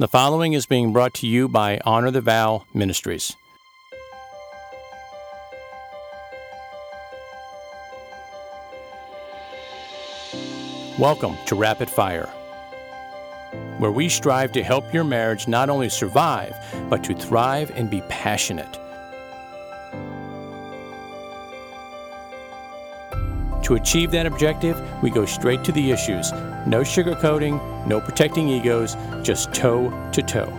The following is being brought to you by Honor the Vow Ministries. Welcome to Rapid Fire, where we strive to help your marriage not only survive, but to thrive and be passionate. To achieve that objective, we go straight to the issues. No sugarcoating, no protecting egos, just toe to toe.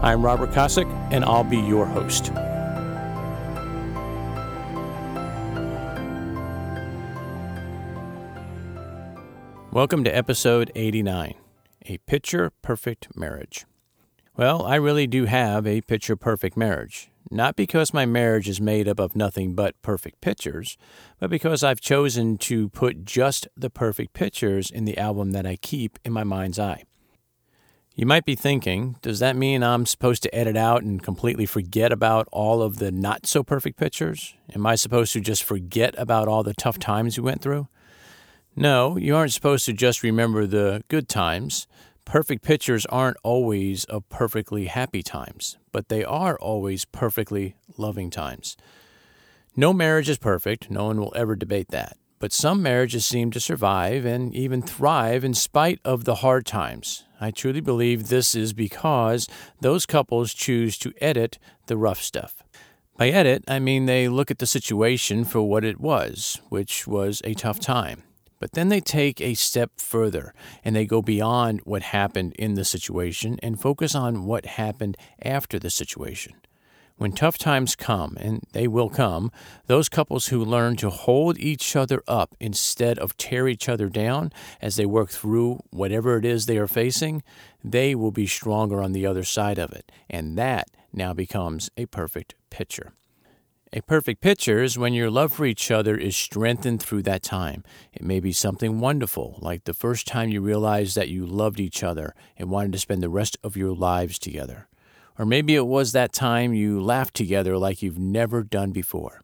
I'm Robert Kosick, and I'll be your host. Welcome to episode 89 A Picture Perfect Marriage. Well, I really do have a picture perfect marriage. Not because my marriage is made up of nothing but perfect pictures, but because I've chosen to put just the perfect pictures in the album that I keep in my mind's eye. You might be thinking, does that mean I'm supposed to edit out and completely forget about all of the not so perfect pictures? Am I supposed to just forget about all the tough times we went through? No, you aren't supposed to just remember the good times. Perfect pictures aren't always of perfectly happy times, but they are always perfectly loving times. No marriage is perfect, no one will ever debate that. But some marriages seem to survive and even thrive in spite of the hard times. I truly believe this is because those couples choose to edit the rough stuff. By edit, I mean they look at the situation for what it was, which was a tough time. But then they take a step further and they go beyond what happened in the situation and focus on what happened after the situation. When tough times come, and they will come, those couples who learn to hold each other up instead of tear each other down as they work through whatever it is they are facing, they will be stronger on the other side of it. And that now becomes a perfect picture. A perfect picture is when your love for each other is strengthened through that time. It may be something wonderful, like the first time you realized that you loved each other and wanted to spend the rest of your lives together. Or maybe it was that time you laughed together like you've never done before.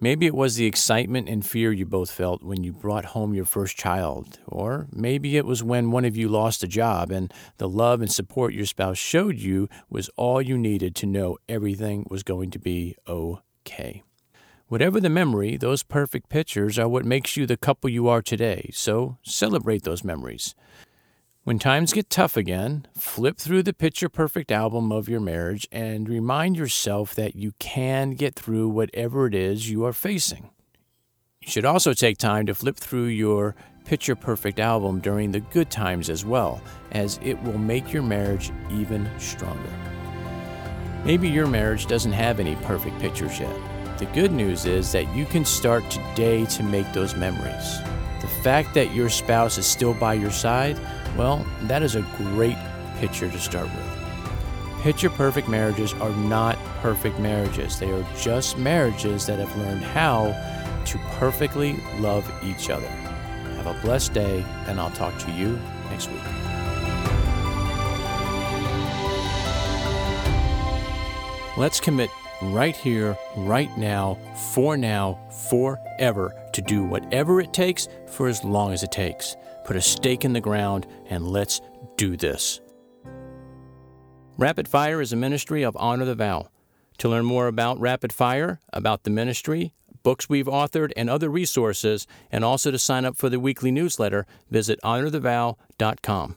Maybe it was the excitement and fear you both felt when you brought home your first child. Or maybe it was when one of you lost a job and the love and support your spouse showed you was all you needed to know everything was going to be okay. K. Whatever the memory, those perfect pictures are what makes you the couple you are today, so celebrate those memories. When times get tough again, flip through the picture perfect album of your marriage and remind yourself that you can get through whatever it is you are facing. You should also take time to flip through your picture perfect album during the good times as well, as it will make your marriage even stronger. Maybe your marriage doesn't have any perfect pictures yet. The good news is that you can start today to make those memories. The fact that your spouse is still by your side, well, that is a great picture to start with. Picture perfect marriages are not perfect marriages. They are just marriages that have learned how to perfectly love each other. Have a blessed day, and I'll talk to you next week. Let's commit right here, right now, for now, forever, to do whatever it takes for as long as it takes. Put a stake in the ground and let's do this. Rapid Fire is a ministry of Honor the Vow. To learn more about Rapid Fire, about the ministry, books we've authored, and other resources, and also to sign up for the weekly newsletter, visit honorthevow.com.